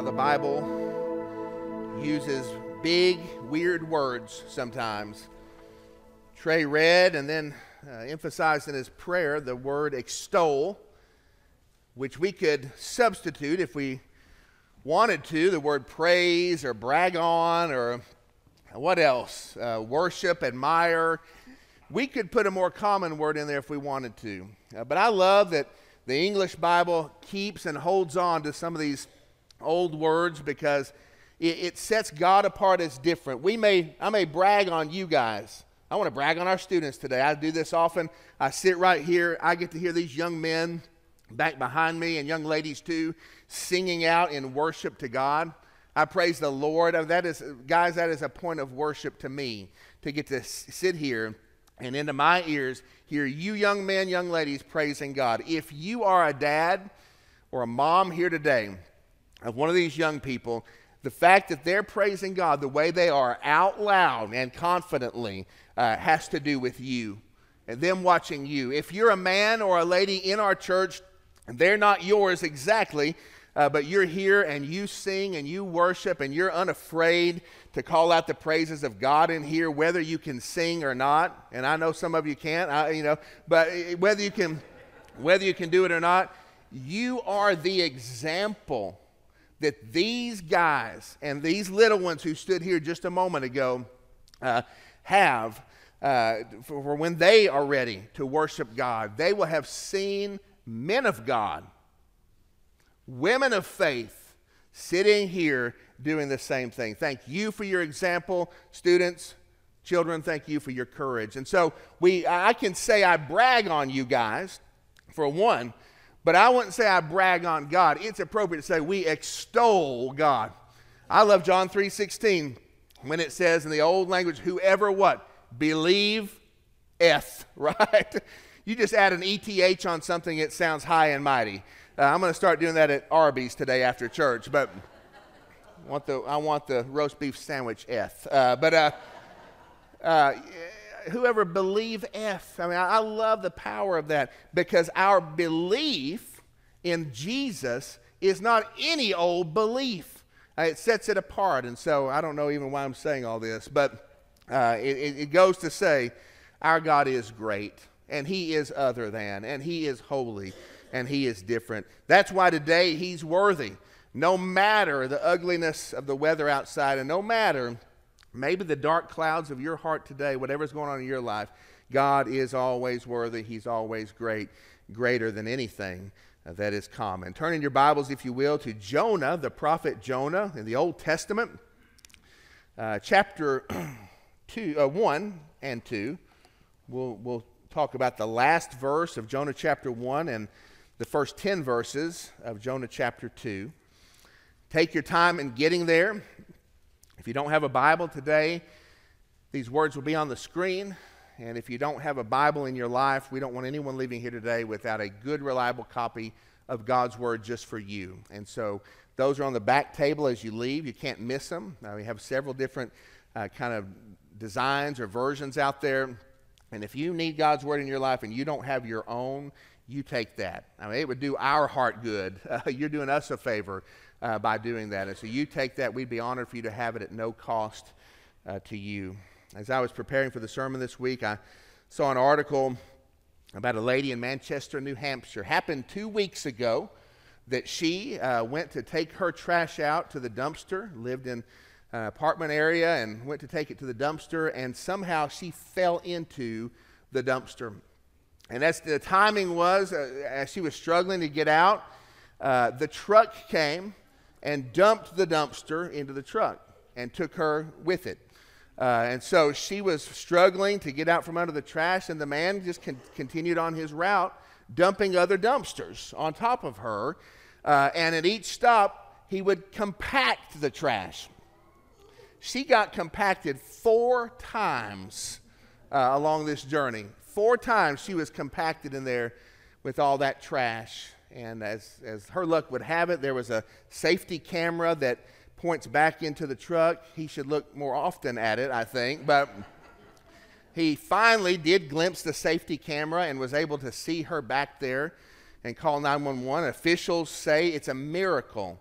How the Bible uses big, weird words sometimes. Trey read and then uh, emphasized in his prayer the word extol, which we could substitute if we wanted to, the word praise or brag on or what else? Uh, worship, admire. We could put a more common word in there if we wanted to. Uh, but I love that the English Bible keeps and holds on to some of these old words because it, it sets God apart as different. We may, I may brag on you guys. I want to brag on our students today. I do this often. I sit right here. I get to hear these young men back behind me and young ladies too singing out in worship to God. I praise the Lord. Uh, that is, guys, that is a point of worship to me to get to sit here and into my ears hear you young men, young ladies praising God. If you are a dad or a mom here today of one of these young people, the fact that they're praising God the way they are out loud and confidently uh, has to do with you and them watching you. If you're a man or a lady in our church, they're not yours exactly, uh, but you're here and you sing and you worship and you're unafraid to call out the praises of God in here, whether you can sing or not. And I know some of you can't, I, you know, but whether you can, whether you can do it or not, you are the example that these guys and these little ones who stood here just a moment ago uh, have uh, for, for when they are ready to worship God. They will have seen men of God, women of faith, sitting here doing the same thing. Thank you for your example, students. Children, thank you for your courage. And so we I can say I brag on you guys for one but I wouldn't say I brag on God. It's appropriate to say we extol God. I love John 3:16 when it says in the old language, whoever what? Believe eth, right? You just add an ETH on something, it sounds high and mighty. Uh, I'm going to start doing that at Arby's today after church, but I want the, I want the roast beef sandwich eth. Uh, but uh, uh whoever believe F. I mean, I, love the power of that because our belief in Jesus is not any old belief. Uh, it sets it apart. And so I don't know even why I'm saying all this, but uh, it, it goes to say our God is great, and He is other than, and He is holy, and He is different. That's why today He's worthy. No matter the ugliness of the weather outside, and no matter Maybe the dark clouds of your heart today, whatever's going on in your life, God is always worthy. He's always great, greater than anything that is common. Turn in your Bibles, if you will, to Jonah, the prophet Jonah in the Old Testament, uh, chapter two, uh, 1 and 2. We'll, we'll talk about the last verse of Jonah chapter 1 and the first 10 verses of Jonah chapter 2. Take your time in getting there. If you don't have a Bible today, these words will be on the screen. And if you don't have a Bible in your life, we don't want anyone leaving here today without a good, reliable copy of God's Word just for you. And so those are on the back table as you leave. You can't miss them. Now, we have several different uh, kind of designs or versions out there. And if you need God's Word in your life and you don't have your own, you take that. I mean, it would do our heart good. Uh, you're doing us a favor uh, by doing that. And so you take that. We'd be honored for you to have it at no cost uh, to you. As I was preparing for the sermon this week, I saw an article about a lady in Manchester, New Hampshire. Happened two weeks ago that she uh, went to take her trash out to the dumpster, lived in an apartment area, and went to take it to the dumpster, and somehow she fell into the dumpster. And as the timing was, uh, as she was struggling to get out, uh, the truck came and dumped the dumpster into the truck and took her with it. Uh, and so she was struggling to get out from under the trash, and the man just con- continued on his route, dumping other dumpsters on top of her. Uh, and at each stop, he would compact the trash. She got compacted four times uh, along this journey. Four times she was compacted in there with all that trash. And as, as her luck would have it, there was a safety camera that points back into the truck. He should look more often at it, I think. But he finally did glimpse the safety camera and was able to see her back there and call 911. Officials say it's a miracle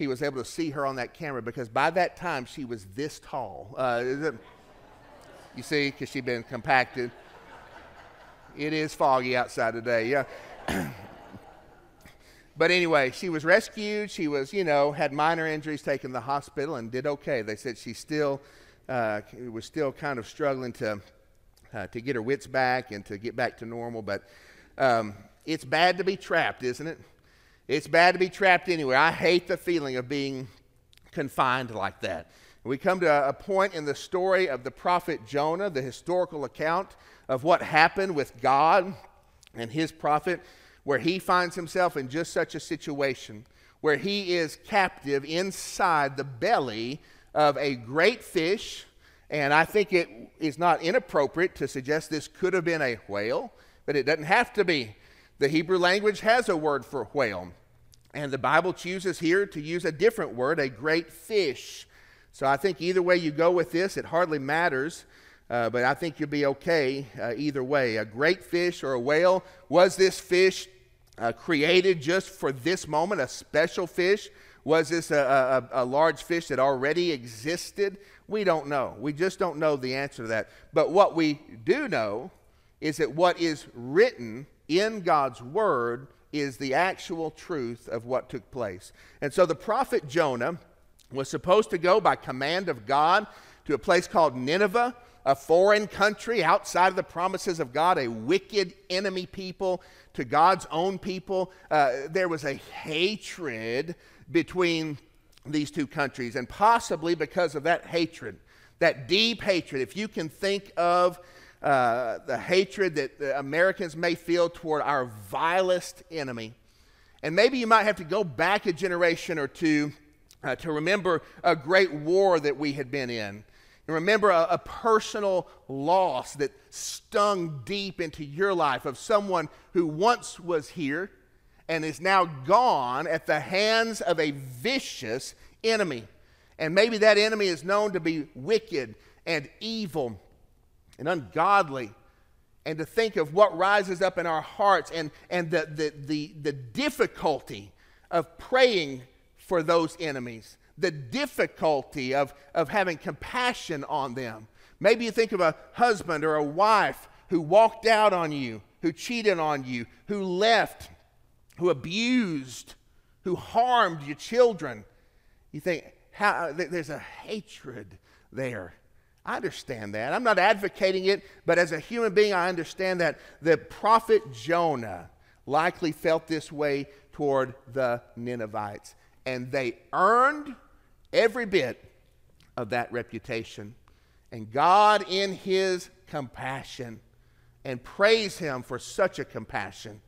he was able to see her on that camera because by that time she was this tall. Uh, you see, because she'd been compacted. It is foggy outside today, yeah. but anyway, she was rescued. She was, you know, had minor injuries, taken to the hospital, and did okay. They said she still uh, was still kind of struggling to uh, to get her wits back and to get back to normal. But um, it's bad to be trapped, isn't it? It's bad to be trapped anywhere. I hate the feeling of being confined like that. We come to a point in the story of the prophet Jonah, the historical account of what happened with God and his prophet, where he finds himself in just such a situation, where he is captive inside the belly of a great fish. And I think it is not inappropriate to suggest this could have been a whale, but it doesn't have to be. The Hebrew language has a word for whale. And the Bible chooses here to use a different word, a great fish. So I think either way you go with this, it hardly matters. Uh, but I think you'll be okay uh, either way. A great fish or a whale. Was this fish uh, created just for this moment, a special fish? Was this a, a, a large fish that already existed? We don't know. We just don't know the answer to that. But what we do know is that what is written in God's Word is the actual truth of what took place. And so the prophet Jonah was supposed to go by command of God to a place called Nineveh, a foreign country outside of the promises of God, a wicked enemy people to God's own people. Uh, there was a hatred between these two countries, and possibly because of that hatred, that deep hatred, if you can think of uh, the hatred that the Americans may feel toward our vilest enemy. And maybe you might have to go back a generation or two uh, to remember a great war that we had been in. And remember a, a personal loss that stung deep into your life of someone who once was here and is now gone at the hands of a vicious enemy. And maybe that enemy is known to be wicked and evil and ungodly and to think of what rises up in our hearts and, and the, the, the, the difficulty of praying for those enemies, the difficulty of, of having compassion on them. Maybe you think of a husband or a wife who walked out on you, who cheated on you, who left, who abused, who harmed your children. You think, how, there's a hatred there. I understand that. I'm not advocating it, but as a human being, I understand that the prophet Jonah likely felt this way toward the Ninevites. And they earned every bit of that reputation. And God, in his compassion, and praise him for such a compassion,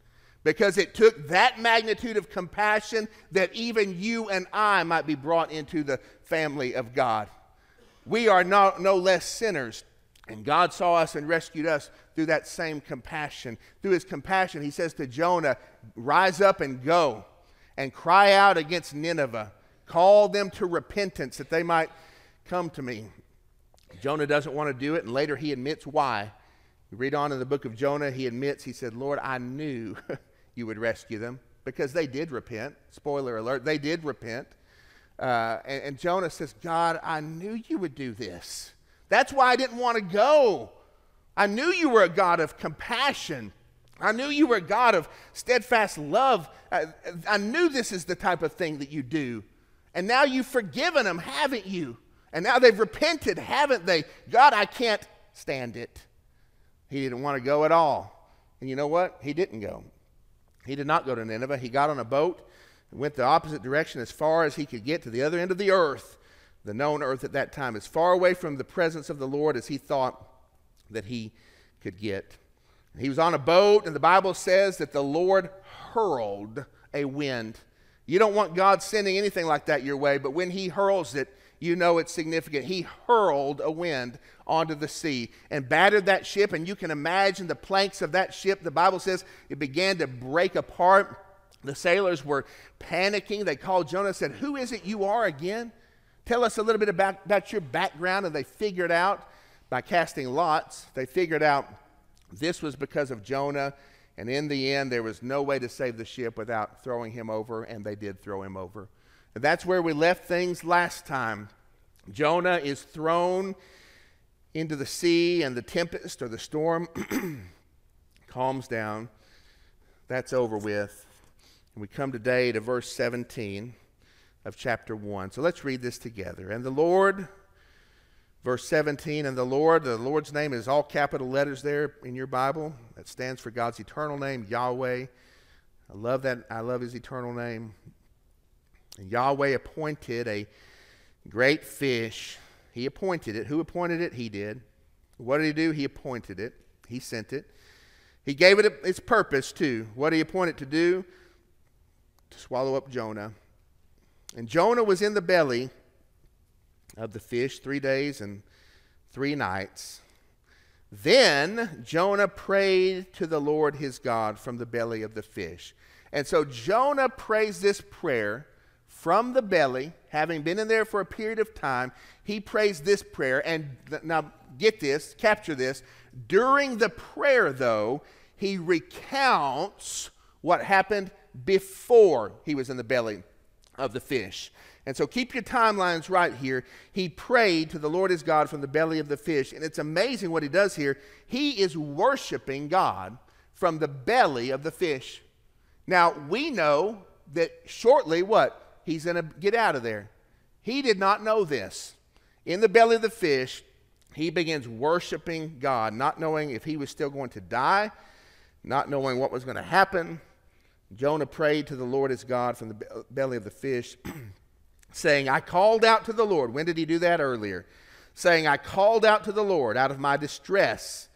because it took that magnitude of compassion that even you and I might be brought into the family of God. We are no, no less sinners. And God saw us and rescued us through that same compassion. Through his compassion, he says to Jonah, Rise up and go and cry out against Nineveh. Call them to repentance that they might come to me. Jonah doesn't want to do it, and later he admits why. You read on in the book of Jonah, he admits, he said, Lord, I knew you would rescue them because they did repent. Spoiler alert, they did repent. Uh, and, and Jonah says, God, I knew you would do this. That's why I didn't want to go. I knew you were a God of compassion. I knew you were a God of steadfast love. I, I, knew this is the type of thing that you do. And now you've forgiven them, haven't you? And now they've repented, haven't they? God, I can't stand it. He didn't want to go at all. And you know what? He didn't go. He did not go to Nineveh. He got on a boat and went the opposite direction as far as he could get to the other end of the earth, the known earth at that time, as far away from the presence of the Lord as he thought that he could get. He was on a boat, and the Bible says that the Lord hurled a wind. You don't want God sending anything like that your way, but when he hurls it, you know it's significant. He hurled a wind onto the sea and battered that ship, and you can imagine the planks of that ship. The Bible says it began to break apart. The sailors were panicking. They called Jonah and said, Who is it you are again? Tell us a little bit about, about your background. And they figured out by casting lots, they figured out this was because of Jonah. And in the end, there was no way to save the ship without throwing him over, and they did throw him over. And that's where we left things last time. Jonah is thrown into the sea, and the tempest or the storm calms down. That's over with. And we come today to verse 17 of chapter 1. So let's read this together. And the Lord, verse 17, and the Lord, the Lord's name is all capital letters there in your Bible. That stands for God's eternal name, Yahweh. I love that. I love his eternal name. And Yahweh appointed a great fish. He appointed it. Who appointed it? He did. What did he do? He appointed it. He sent it. He gave it its purpose, too. What did he appoint it to do? To swallow up Jonah. And Jonah was in the belly of the fish three days and three nights. Then Jonah prayed to the Lord his God from the belly of the fish. And so Jonah prays this prayer from the belly, having been in there for a period of time. He prays this prayer. And now get this, capture this. During the prayer, though, he recounts what happened before he was in the belly of the fish. And so keep your timelines right here. He prayed to the Lord his God from the belly of the fish. And it's amazing what he does here. He is worshiping God from the belly of the fish. Now, we know that shortly, what? He's going to get out of there. He did not know this. In the belly of the fish, he begins worshiping God, not knowing if he was still going to die, not knowing what was going to happen. Jonah prayed to the Lord his God from the belly of the fish, saying, I called out to the Lord. When did he do that? Earlier. Saying, I called out to the Lord out of my distress.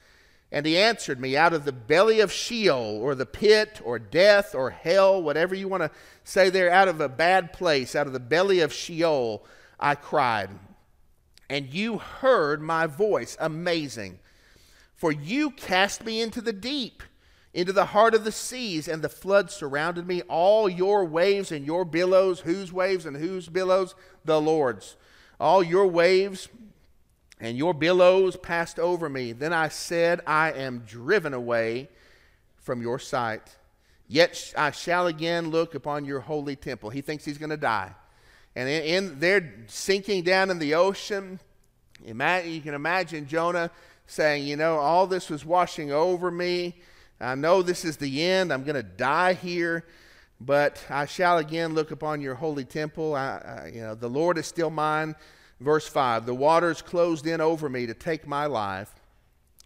And he answered me out of the belly of Sheol, or the pit, or death, or hell, whatever you want to say there, out of a bad place, out of the belly of Sheol, I cried. And you heard my voice. Amazing. For you cast me into the deep into the heart of the seas, and the flood surrounded me. All your waves and your billows, whose waves and whose billows? The Lord's. All your waves and your billows passed over me. Then I said, I am driven away from your sight. Yet I shall again look upon your holy temple. He thinks he's going to die. And in, in, they're sinking down in the ocean. you can imagine Jonah saying, You know, all this was washing over me. I know this is the end. I'm going to die here, but I shall again look upon your holy temple. I, I, you know, the Lord is still mine. Verse 5 The waters closed in over me to take my life.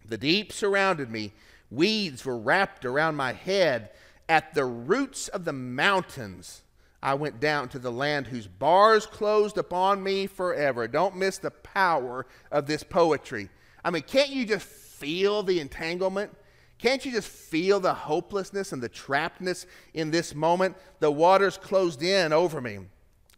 The deep surrounded me. Weeds were wrapped around my head. At the roots of the mountains, I went down to the land whose bars closed upon me forever. Don't miss the power of this poetry. I mean, can't you just feel the entanglement? Can't you just feel the hopelessness and the trappedness in this moment? The waters closed in over me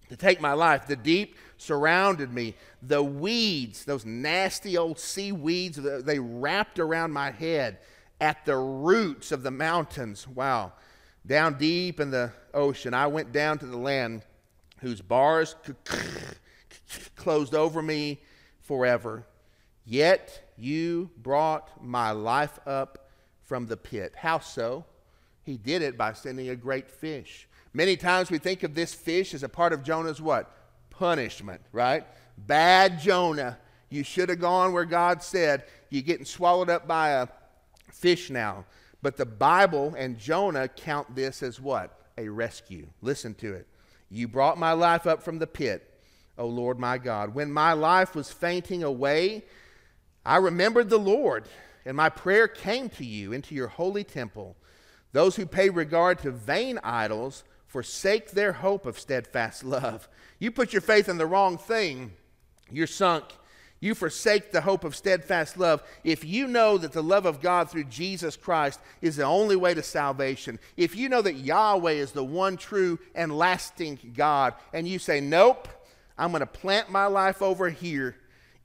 to take my life. The deep surrounded me. The weeds, those nasty old seaweeds, they wrapped around my head at the roots of the mountains. Wow. Down deep in the ocean, I went down to the land whose bars closed over me forever. Yet you brought my life up from the pit. How so? He did it by sending a great fish. Many times we think of this fish as a part of Jonah's what? Punishment, right? Bad Jonah. You should have gone where God said. You're getting swallowed up by a fish now. But the Bible and Jonah count this as what? A rescue. Listen to it. You brought my life up from the pit, O Lord my God. When my life was fainting away, I remembered the Lord and my prayer came to you into your holy temple. Those who pay regard to vain idols forsake their hope of steadfast love. You put your faith in the wrong thing, you're sunk. You forsake the hope of steadfast love. If you know that the love of God through Jesus Christ is the only way to salvation, if you know that Yahweh is the one true and lasting God, and you say, Nope, I'm going to plant my life over here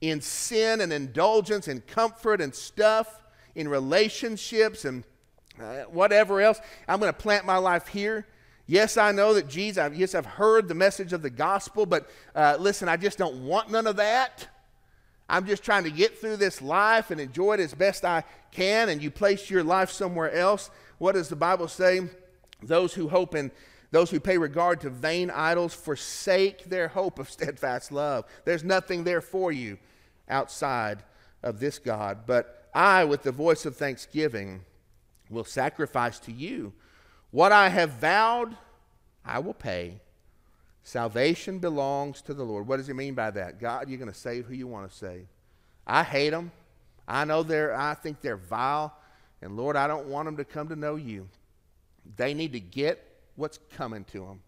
in sin and indulgence and comfort and stuff, in relationships and uh, whatever else. I'm going to plant my life here. Yes, I know that Jesus, yes, I've heard the message of the gospel, but uh, listen, I just don't want none of that. I'm just trying to get through this life and enjoy it as best I can, and you place your life somewhere else. What does the Bible say? Those who hope in Those who pay regard to vain idols forsake their hope of steadfast love. There's nothing there for you outside of this God. But I, with the voice of thanksgiving, will sacrifice to you. What I have vowed, I will pay. Salvation belongs to the Lord. What does he mean by that? God, you're going to save who you want to save. I hate them. I know they're, I think they're vile. And Lord, I don't want them to come to know you. They need to get what's coming to them.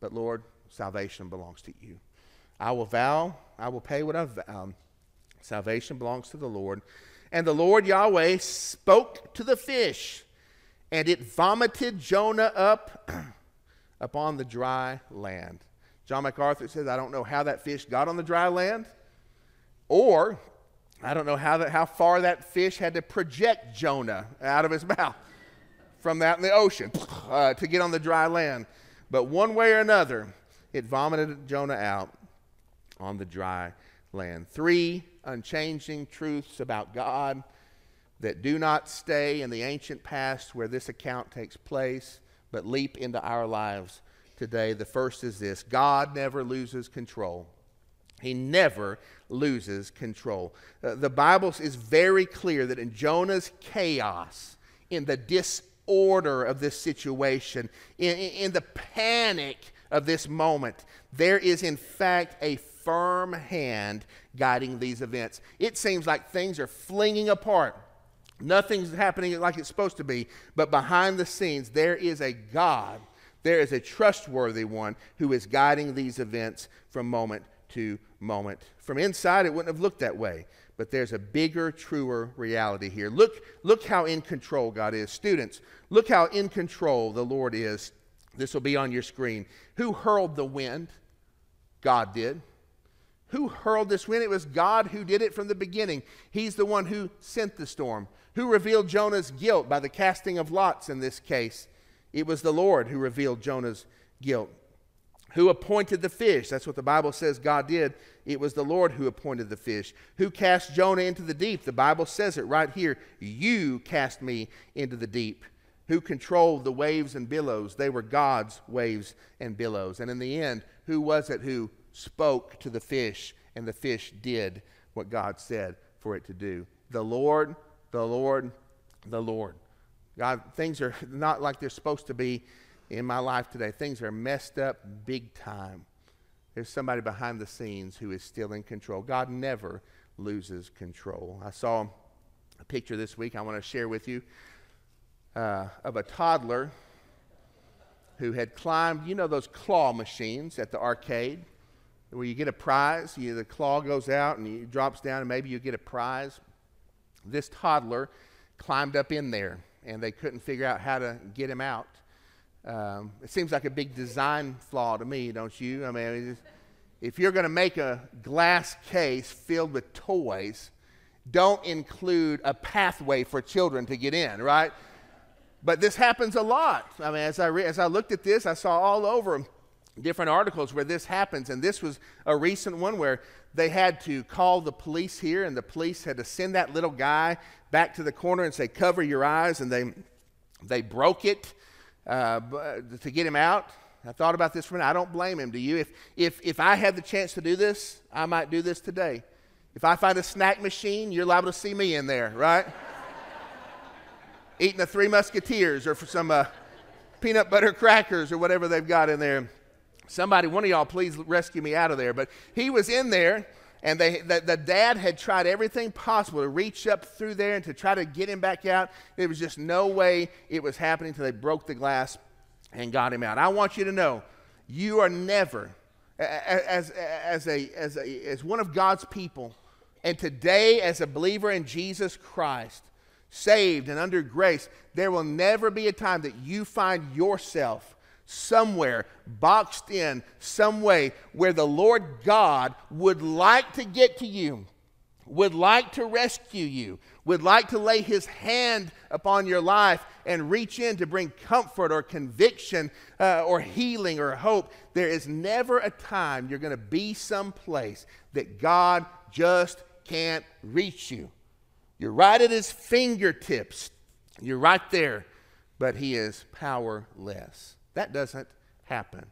But Lord, salvation belongs to you. I will vow, I will pay what I've vowed. Salvation belongs to the Lord. And the Lord Yahweh spoke to the fish, and it vomited Jonah up upon the dry land. John MacArthur says, I don't know how that fish got on the dry land, or I don't know how, that, how far that fish had to project Jonah out of his mouth from out in the ocean uh, to get on the dry land. But one way or another, it vomited Jonah out on the dry land. Three unchanging truths about God that do not stay in the ancient past where this account takes place, but leap into our lives today. The first is this God never loses control. He never loses control. Uh, the Bible is very clear that in Jonah's chaos, in the disorder of this situation, in, in the panic of this moment, there is in fact a firm hand guiding these events. It seems like things are flinging apart. Nothing's happening like it's supposed to be, but behind the scenes, there is a God, there is a trustworthy one who is guiding these events from moment to moment. From inside, it wouldn't have looked that way, but there's a bigger, truer reality here. Look, look how in control God is. Students, look how in control the Lord is. This will be on your screen. Who hurled the wind? God did. Who hurled this wind? It was God who did it from the beginning. He's the one who sent the storm. Who revealed Jonah's guilt by the casting of lots in this case? It was the Lord who revealed Jonah's guilt. Who appointed the fish? That's what the Bible says God did. It was the Lord who appointed the fish. Who cast Jonah into the deep? The Bible says it right here. You cast me into the deep. Who controlled the waves and billows? They were God's waves and billows. And in the end, who was it who spoke to the fish, and the fish did what God said for it to do. The Lord, the Lord, the Lord. God, things are not like they're supposed to be in my life today. Things are messed up big time. There's somebody behind the scenes who is still in control. God never loses control. I saw a picture this week I want to share with you uh, of a toddler who had climbed, you know, those claw machines at the arcade where you get a prize. You, the claw goes out and he drops down, and maybe you get a prize. This toddler climbed up in there, and they couldn't figure out how to get him out. Um, it seems like a big design flaw to me, don't you? I mean, if you're going to make a glass case filled with toys, don't include a pathway for children to get in, right? But this happens a lot. I mean, as I, re- as I looked at this, I saw all over different articles where this happens, and this was a recent one where they had to call the police here, and the police had to send that little guy back to the corner and say, "Cover your eyes," and they they broke it uh, to get him out. I thought about this for a minute. I don't blame him. Do you? If if if I had the chance to do this, I might do this today. If I find a snack machine, you're liable to see me in there, right? Eating the Three Musketeers or for some uh, peanut butter crackers or whatever they've got in there. Somebody, one of y'all, please rescue me out of there. But he was in there, and they, the, the, dad had tried everything possible to reach up through there and to try to get him back out. There was just no way it was happening until they broke the glass and got him out. I want you to know you are never, as, as, a, as, a, as one of God's people, and today as a believer in Jesus Christ, saved and under grace, there will never be a time that you find yourself somewhere, boxed in, some way where the Lord God would like to get to you, would like to rescue you, would like to lay his hand upon your life and reach in to bring comfort or conviction uh, or healing or hope. There is never a time you're going to be someplace that God just can't reach you. You're right at his fingertips. You're right there, but he is powerless. That doesn't happen.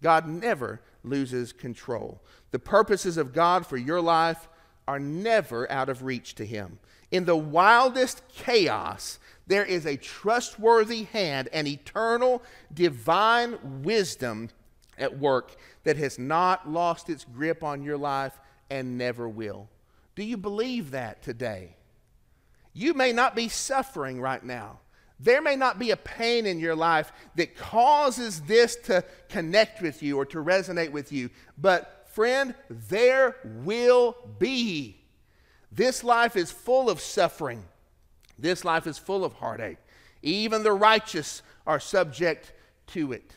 God never loses control. The purposes of God for your life are never out of reach to Him. In the wildest chaos, there is a trustworthy hand and eternal divine wisdom at work that has not lost its grip on your life and never will. Do you believe that today? You may not be suffering right now. There may not be a pain in your life that causes this to connect with you or to resonate with you, but friend, there will be. This life is full of suffering. This life is full of heartache. Even the righteous are subject to it.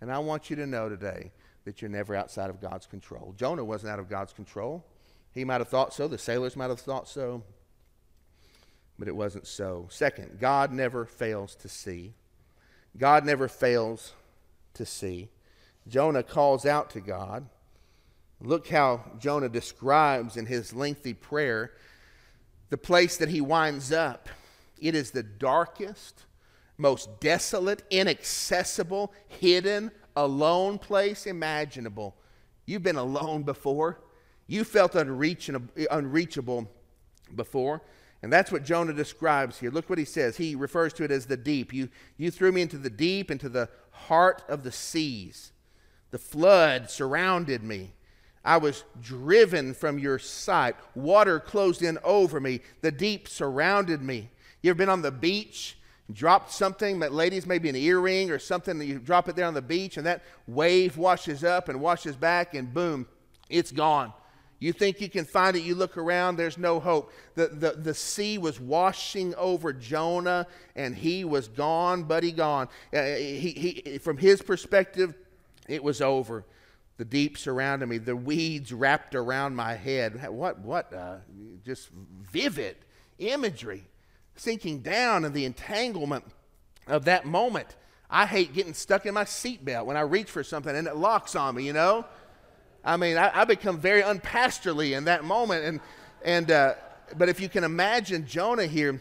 And I want you to know today that you're never outside of God's control. Jonah wasn't out of God's control. He might have thought so, the sailors might have thought so, but it wasn't so. Second, God never fails to see. God never fails to see. Jonah calls out to God. Look how Jonah describes in his lengthy prayer the place that he winds up. It is the darkest, most desolate, inaccessible, hidden, alone place imaginable. You've been alone before. You felt unreachable, before. And that's what Jonah describes here. Look what he says. He refers to it as the deep. You, you threw me into the deep, into the heart of the seas. The flood surrounded me. I was driven from your sight. Water closed in over me. The deep surrounded me. You ever been on the beach, dropped something, ladies, maybe an earring or something, that you drop it there on the beach, and that wave washes up and washes back, and boom, it's gone. You think you can find it, you look around, there's no hope. The, the, the sea was washing over Jonah, and he was gone, buddy, gone. Uh, he, he, from his perspective, it was over. The deep surrounded me, the weeds wrapped around my head. What, what, uh, just vivid imagery sinking down in the entanglement of that moment. I hate getting stuck in my seatbelt when I reach for something and it locks on me, you know? I mean, I, I become very unpastorly in that moment. And, and, uh, but if you can imagine Jonah here,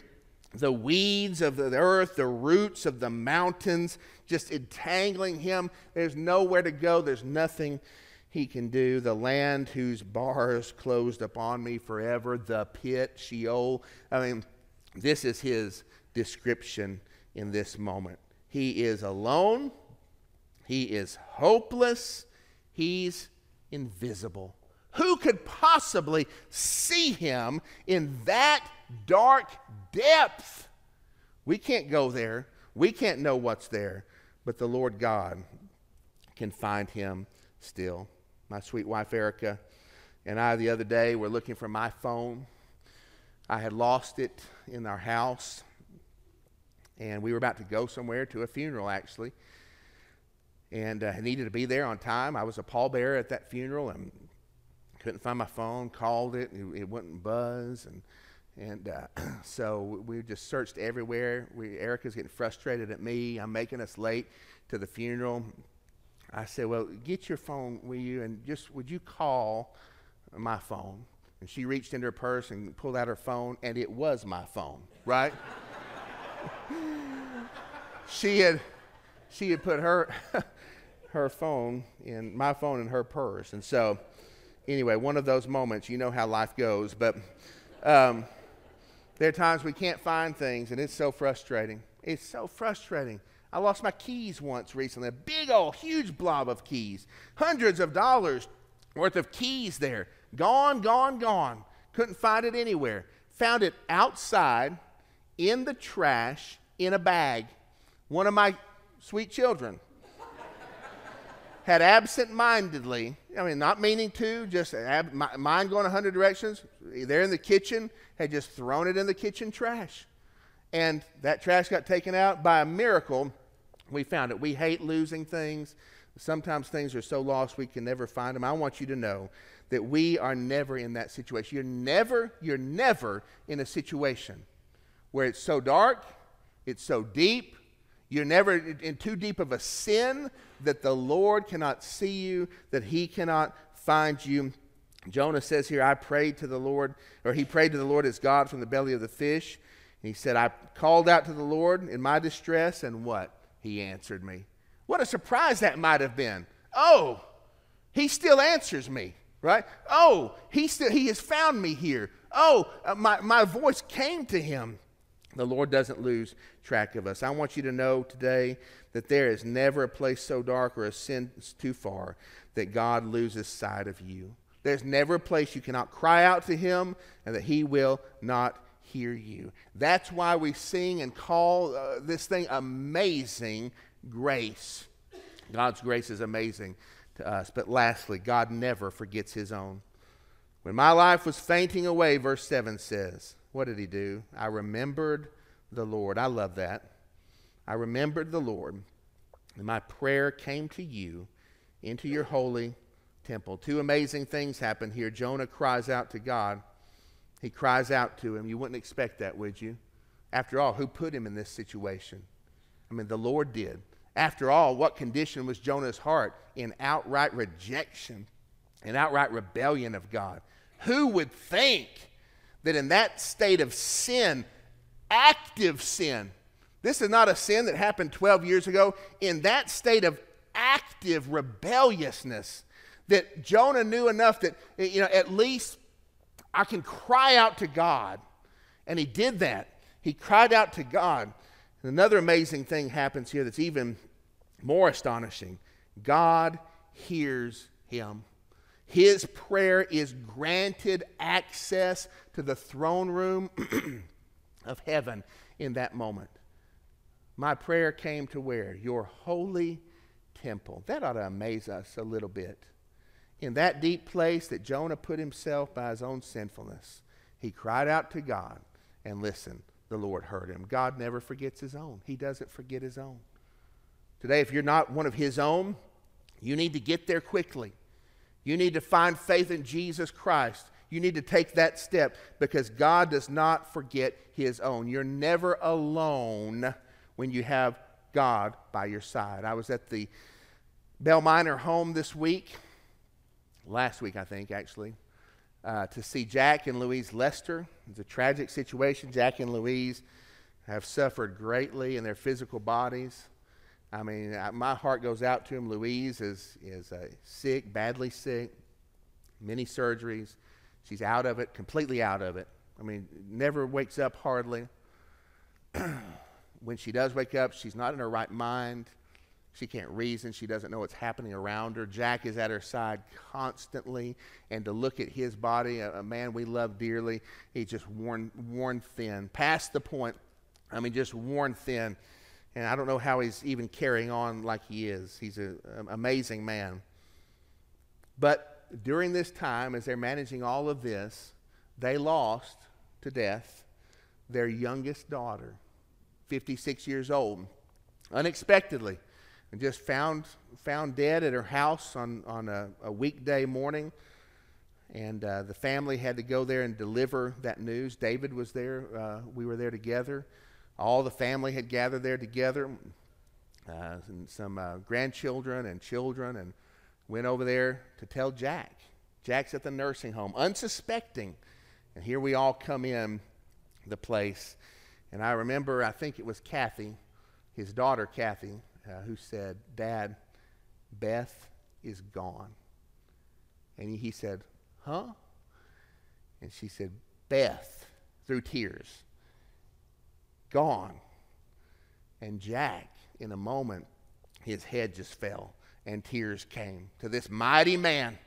the weeds of the earth, the roots of the mountains, just entangling him. There's nowhere to go, there's nothing he can do. The land whose bars closed upon me forever, the pit, Sheol. I mean, this is his description in this moment. He is alone, he is hopeless, he's invisible. Who could possibly see him in that dark depth? We can't go there. We can't know what's there, but the Lord God can find him still. My sweet wife Erica and I the other day were looking for my phone I had lost it in our house, and we were about to go somewhere to a funeral, actually. And uh, needed to be there on time. I was a pallbearer at that funeral and couldn't find my phone, called it, it, it wouldn't buzz. And, and uh, so we just searched everywhere. We, Erica's getting frustrated at me. I'm making us late to the funeral. I said, Well, get your phone, will you? And just would you call my phone? And she reached into her purse and pulled out her phone, and it was my phone, right? she had she had put her her phone in my phone in her purse. And so anyway, one of those moments, you know how life goes, but um, there are times we can't find things and it's so frustrating. It's so frustrating. I lost my keys once recently, a big old huge blob of keys. Hundreds of dollars worth of keys there. Gone, gone, gone. Couldn't find it anywhere. Found it outside in the trash in a bag. One of my sweet children had absent mindedly, I mean, not meaning to, just ab- mind going 100 directions, there in the kitchen, had just thrown it in the kitchen trash. And that trash got taken out by a miracle. We found it. We hate losing things. Sometimes things are so lost we can never find them. I want you to know that we are never in that situation. You're never, you're never in a situation where it's so dark, it's so deep, you're never in too deep of a sin that the Lord cannot see you, that He cannot find you. Jonah says here, I prayed to the Lord, or he prayed to the Lord as God from the belly of the fish. And he said, I called out to the Lord in my distress, and what? He answered me. What a surprise that might have been. Oh, he still answers me, right? Oh, he still he has found me here. Oh, uh, my, my voice came to him. The Lord doesn't lose track of us. I want you to know today that there is never a place so dark or a sin too far that God loses sight of you. There's never a place you cannot cry out to Him and that He will not hear you. That's why we sing and call uh, this thing amazing grace. God's grace is amazing to us. But lastly, God never forgets His own. When my life was fainting away, verse 7 says, What did He do? I remembered the Lord. I love that. I remembered the Lord, and my prayer came to you into your holy temple. Two amazing things happen here. Jonah cries out to God. He cries out to him. You wouldn't expect that, would you? After all, who put him in this situation? I mean, the Lord did. After all, what condition was Jonah's heart? In outright rejection, in outright rebellion of God. Who would think that in that state of sin, active sin, this is not a sin that happened 12 years ago, in that state of active rebelliousness, that Jonah knew enough that, you know, at least I can cry out to God. And he did that. He cried out to God. And another amazing thing happens here that's even more astonishing God hears him. His prayer is granted access to the throne room of heaven in that moment. My prayer came to where? Your holy temple. That ought to amaze us a little bit. In that deep place that Jonah put himself by his own sinfulness, he cried out to God, and listen, the Lord heard him. God never forgets his own, he doesn't forget his own. Today, if you're not one of his own, you need to get there quickly. You need to find faith in Jesus Christ. You need to take that step because God does not forget his own. You're never alone when you have God by your side. I was at the Bell Minor home this week, last week, I think, actually, uh, to see Jack and Louise Lester. It's a tragic situation. Jack and Louise have suffered greatly in their physical bodies. I mean, my heart goes out to him. Louise is, is uh, sick, badly sick, many surgeries. She's out of it, completely out of it. I mean, never wakes up hardly. when she does wake up, she's not in her right mind. She can't reason. She doesn't know what's happening around her. Jack is at her side constantly. And to look at his body, a, a man we love dearly, he's just worn, worn thin, past the point. I mean, just worn thin and I don't know how he's even carrying on like he is. He's an amazing man. But during this time, as they're managing all of this, they lost to death their youngest daughter, 56 years old, unexpectedly, and just found, found dead at her house on, on a, a weekday morning. And uh, the family had to go there and deliver that news. David was there. Uh, we were there together. All the family had gathered there together, uh, and some uh, grandchildren and children, and went over there to tell Jack. Jack's at the nursing home, unsuspecting. And here we all come in the place. And I remember, I think it was Kathy, his daughter Kathy, uh, who said, Dad, Beth is gone. And he said, Huh? And she said, Beth, through tears gone. And Jack, in a moment, his head just fell and tears came to this mighty man.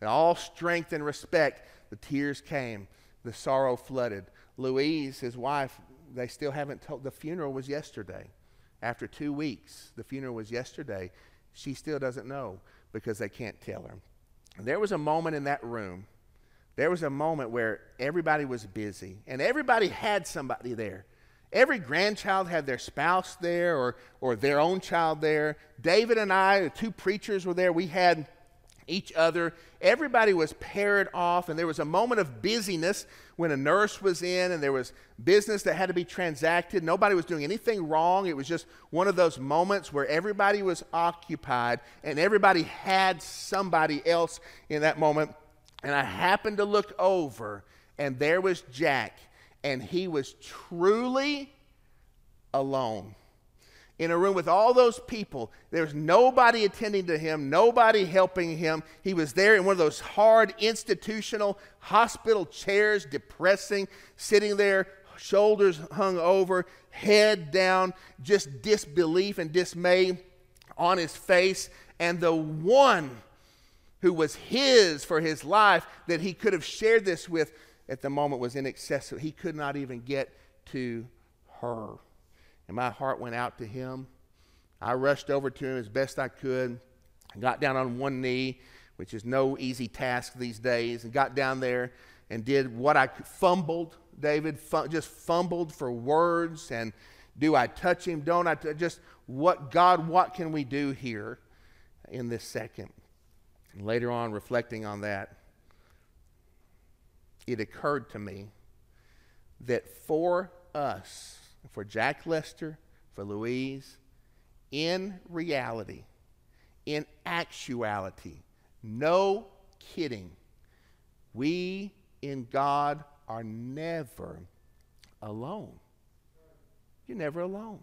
And all strength and respect, the tears came. The sorrow flooded. Louise, his wife, they still haven't told. The funeral was yesterday. After two weeks, the funeral was yesterday. She still doesn't know because they can't tell her. There was a moment in that room. There was a moment where everybody was busy and everybody had somebody there. Every grandchild had their spouse there or, or their own child there. David and I, the two preachers, were there. We had each other. Everybody was paired off, and there was a moment of busyness when a nurse was in and there was business that had to be transacted. Nobody was doing anything wrong. It was just one of those moments where everybody was occupied and everybody had somebody else in that moment. And I happened to look over, and there was Jack and he was truly alone. in a room with all those people. There was nobody attending to him, nobody helping him. He was there in one of those hard institutional hospital chairs, depressing, sitting there, shoulders hung over, head down, just disbelief and dismay on his face. And the one who was his for his life that he could have shared this with at the moment was inaccessible. He could not even get to her. And my heart went out to him. I rushed over to him as best I could, I got down on one knee, which is no easy task these days, and got down there and did what I fumbled, David, just fumbled for words and do I touch him? Don't I? T- just what, God, what can we do here in this second? And later on, reflecting on that, it occurred to me that for us, for Jack Lester, for Louise, in reality, in actuality, no kidding, we in God are never alone. You're never alone.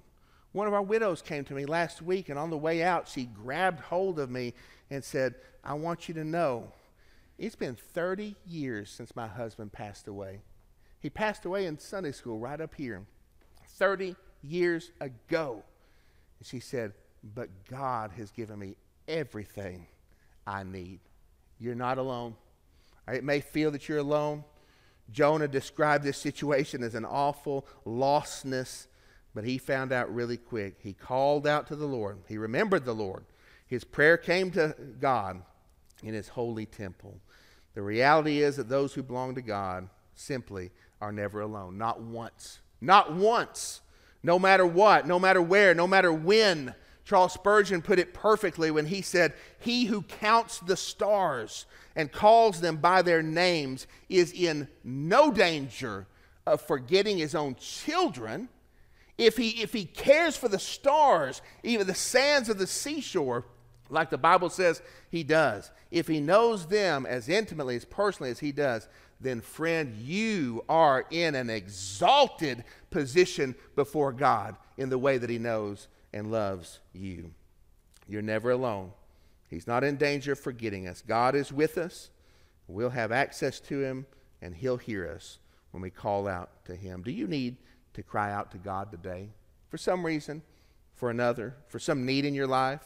One of our widows came to me last week, and on the way out, she grabbed hold of me and said, I want you to know it's been 30 years since my husband passed away. He passed away in Sunday school right up here. 30 years ago. And she said, But God has given me everything I need. You're not alone. It may feel that you're alone. Jonah described this situation as an awful lostness, but he found out really quick. He called out to the Lord, he remembered the Lord. His prayer came to God in his holy temple. The reality is that those who belong to God simply are never alone, not once. Not once. No matter what, no matter where, no matter when. Charles Spurgeon put it perfectly when he said, He who counts the stars and calls them by their names is in no danger of forgetting his own children. If he, if he cares for the stars, even the sands of the seashore, like the Bible says he does, if he knows them as intimately, as personally as he does, then, friend, you are in an exalted position before God in the way that He knows and loves you. You're never alone. He's not in danger of forgetting us. God is with us. We'll have access to Him, and He'll hear us when we call out to Him. Do you need to cry out to God today? For some reason, for another, for some need in your life,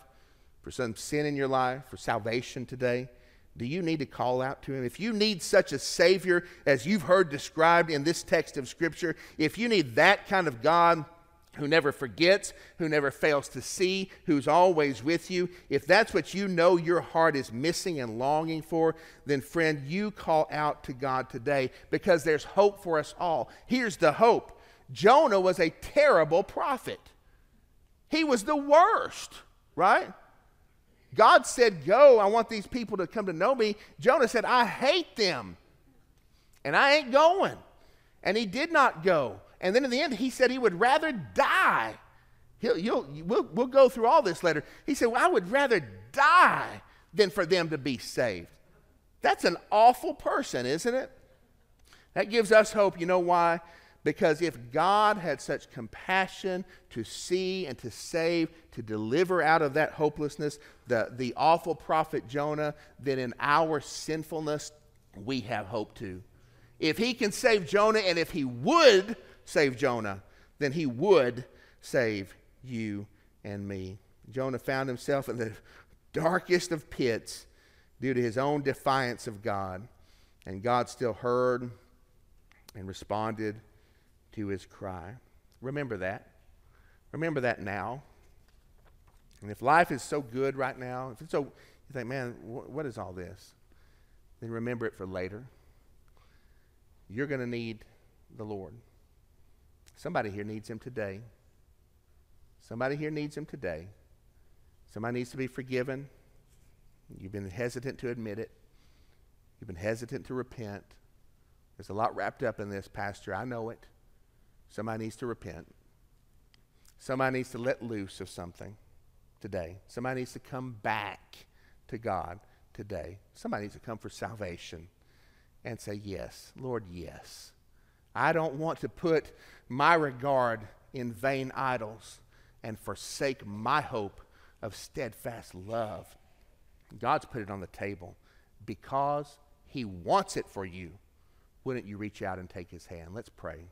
for some sin in your life, for salvation today? do you need to call out to him? If you need such a Savior as you've heard described in this text of Scripture, if you need that kind of God who never forgets, who never fails to see, who's always with you, if that's what you know your heart is missing and longing for, then friend, you call out to God today because there's hope for us all. Here's the hope Jonah was a terrible prophet, he was the worst, right? God said, Go, I want these people to come to know me. Jonah said, I hate them, and I ain't going. And he did not go. And then in the end, he said he would rather die. He'll, you'll, we'll, we'll go through all this later. He said, well, I would rather die than for them to be saved. That's an awful person, isn't it? That gives us hope. You know why? Because if God had such compassion to see and to save, to deliver out of that hopelessness the, the awful prophet Jonah, then in our sinfulness, we have hope too. If he can save Jonah, and if he would save Jonah, then he would save you and me. Jonah found himself in the darkest of pits due to his own defiance of God. And God still heard and responded to his cry. Remember that. Remember that now. And if life is so good right now, if it's so, you think, man, wh- what is all this? Then remember it for later. You're going to need the Lord. Somebody here needs him today. Somebody here needs him today. Somebody needs to be forgiven. You've been hesitant to admit it. You've been hesitant to repent. There's a lot wrapped up in this, Pastor. I know it. Somebody needs to repent. Somebody needs to let loose of something today. Somebody needs to come back to God today. Somebody needs to come for salvation and say, Yes, Lord, yes. I don't want to put my regard in vain idols and forsake my hope of steadfast love. God's put it on the table because He wants it for you. Wouldn't you reach out and take His hand? Let's pray.